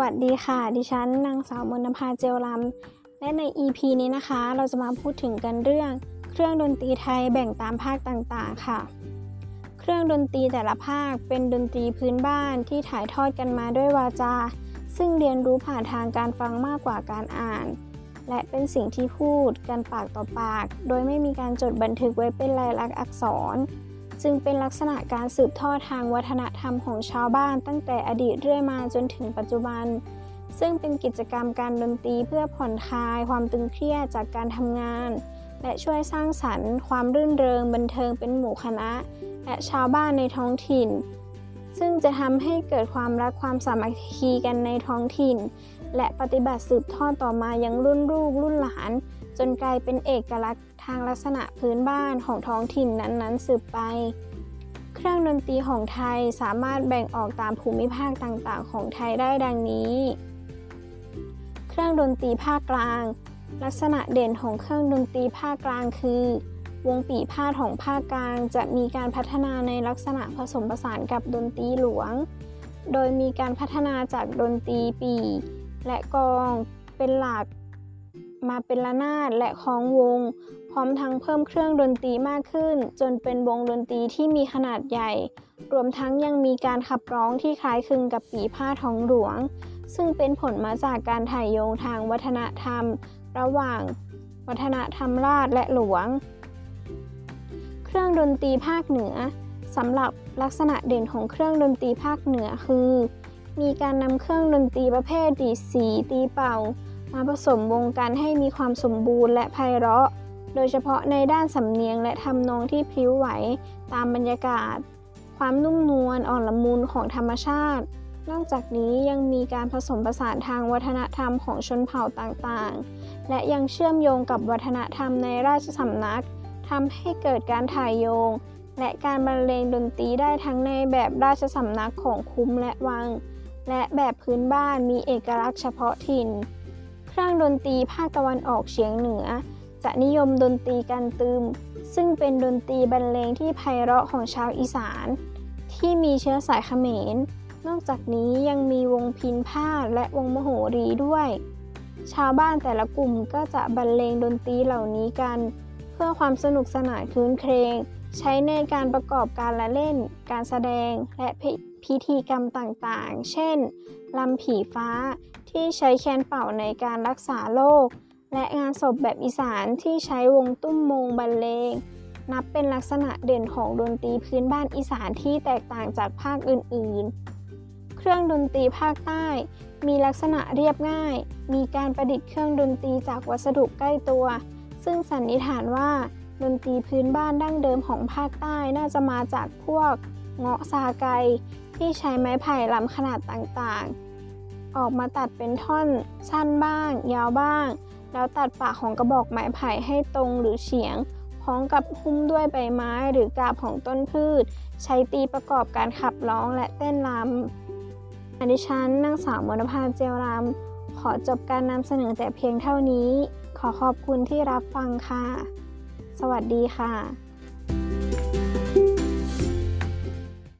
วัสดีค่ะ ดิฉันนางสาวมนภาเจลลำและใน EP นี้นะคะ เราจะมาพูดถึงกันเรื่อง เครื่องดนตรีไทยแบ่งตามภาคต่างๆ ค่ะ เครื่องดนตรีแต่ละภาคเป็นดนตรีพื้นบ้านที่ถ่ายทอดกันมาด้วยวาจา ซึ่งเรียนรู้ผ่านทางการฟังมากกว่าการอ่าน และเป็นสิ่งที่พูดกันปากต่อปาก โดยไม่มีการจดบันทึกไว้เป็นลายลักษณ์อักษร ซึ่งเป็นลักษณะการสืบทอดทางวัฒนธรรมของชาวบ้านตั้งแต่อดีตเรื่อยมาจนถึงปัจจุบัน ซึ่งเป็นกิจกรรมการดนตรีเพื่อผ่อนคลายความตึงเครียดจากการทำงาน และช่วยสร้างสรรค์ ความรื่นเริงบันเทิงเป็นหมู่คณะ และชาวบ้านในท้องถิ่น ซึ่งจะทำให้เกิดความรักความสามัคคีกันในท้องถิ่น และปฏิบัติสืบทอดต่อมายังรุ่นลูกรุ่นหลาน จนกลายเป็นเอกลักษณ์ทางลักษณะพื้นบ้านของท้องถิ่นนั้นๆ สืบไป เครื่องดนตรีของไทยสามารถแบ่งออกตามภูมิภาคต่างๆ ของไทยได้ดังนี้ เครื่องดนตรีภาคกลาง ลักษณะเด่นของเครื่องดนตรีภาคกลางคือวงปีพาดของภาคกลางจะมีการพัฒนาในลักษณะผสมผสานกับดนตรีหลวง โดยมีการพัฒนาจากดนตรีปี และกองเป็นหลัก มาเป็นระนาดและคล้องวง พร้อมทั้งเพิ่มเครื่องดนตรีมากขึ้น จนเป็นวงดนตรีที่มีขนาดใหญ่ รวมทั้งยังมีการขับร้องที่คล้ายคลึงกับปีผ้าท้องหลวง ซึ่งเป็นผลมาจากการถ่ายโยงทางวัฒนธรรม ระหว่าง วัฒนธรรมราชและหลวง เครื่องดนตรีภาคเหนือสำหรับลักษณะเด่นของเครื่องดนตรีภาคเหนือคือ มีการนำเครื่องดนตรีประเภทดีสีตีเป่า มาผสมวงกันให้มีความสมบูรณ์และไพเราะ โดยเฉพาะในด้านสำเนียงและทำนองที่พลิ้วไหวตามบรรยากาศ ความนุ่มนวลอ่อนละมุนของธรรมชาติ นอกจากนี้ยังมีการผสมผสานทางวัฒนธรรมของชนเผ่าต่างๆ และยังเชื่อมโยงกับวัฒนธรรมในราชสำนักทำให้เกิดการถ่ายโยง และการบรรเลงดนตรีได้ทั้งในแบบราชสำนักของคุ้มและวัง และแบบพื้นบ้านมีเอกลักษณ์เฉพาะถิ่น เครื่องดนตรีภาคตะวันออกเฉียงเหนือ จะนิยมดนตรีการตืม ซึ่งเป็นดนตรีบรรเลงที่ไพเราะของชาวอีสาน ที่มีเชื้อสายเขมร นอกจากนี้ยังมีวงพินผ้าดและวงมโหรีด้วย ชาวบ้านแต่ละกลุ่มก็จะบรรเลงดนตรีเหล่านี้กัน เพื่อความสนุกสนานคืนเครง ใช้ในการประกอบการละเล่น การแสดง และพิธีกรรมต่างๆ เช่นลำผีฟ้าที่ใช้แคนเป่าในการรักษาโรค และงานศพแบบอีสานที่ใช้วงตุ้มมงบรรเลง นับเป็นลักษณะเด่นของดนตรีพื้นบ้านอีสานที่แตกต่างจากภาคอื่นๆ เครื่องดนตรีภาคใต้ มีลักษณะเรียบง่าย มีการประดิษฐ์เครื่องดนตรีจากวัสดุใกล้ตัว ซึ่งสันนิษฐานว่าดนตรีพื้นบ้านดั้งเดิมของภาคใต้น่าจะมาจากพวกเงาะซาไกที่ใช้ไม้ไผ่ลำขนาดต่างๆ ออกมาตัดเป็นท่อนสั้นบ้าง ยาวบ้าง แล้วตัดปากของกระบอกไม้ไผ่ให้ตรงหรือเฉียง พร้อมกับหุ้มด้วยใบไม้หรือกาบของต้นพืช ใช้ตีประกอบการขับร้องและเต้นรำอดิฉันนางสาวมนภาเจลรำขอจบการนำเสนอแต่เพียงเท่านี้ ขอขอบคุณที่รับฟังค่ะ สวัสดีค่ะ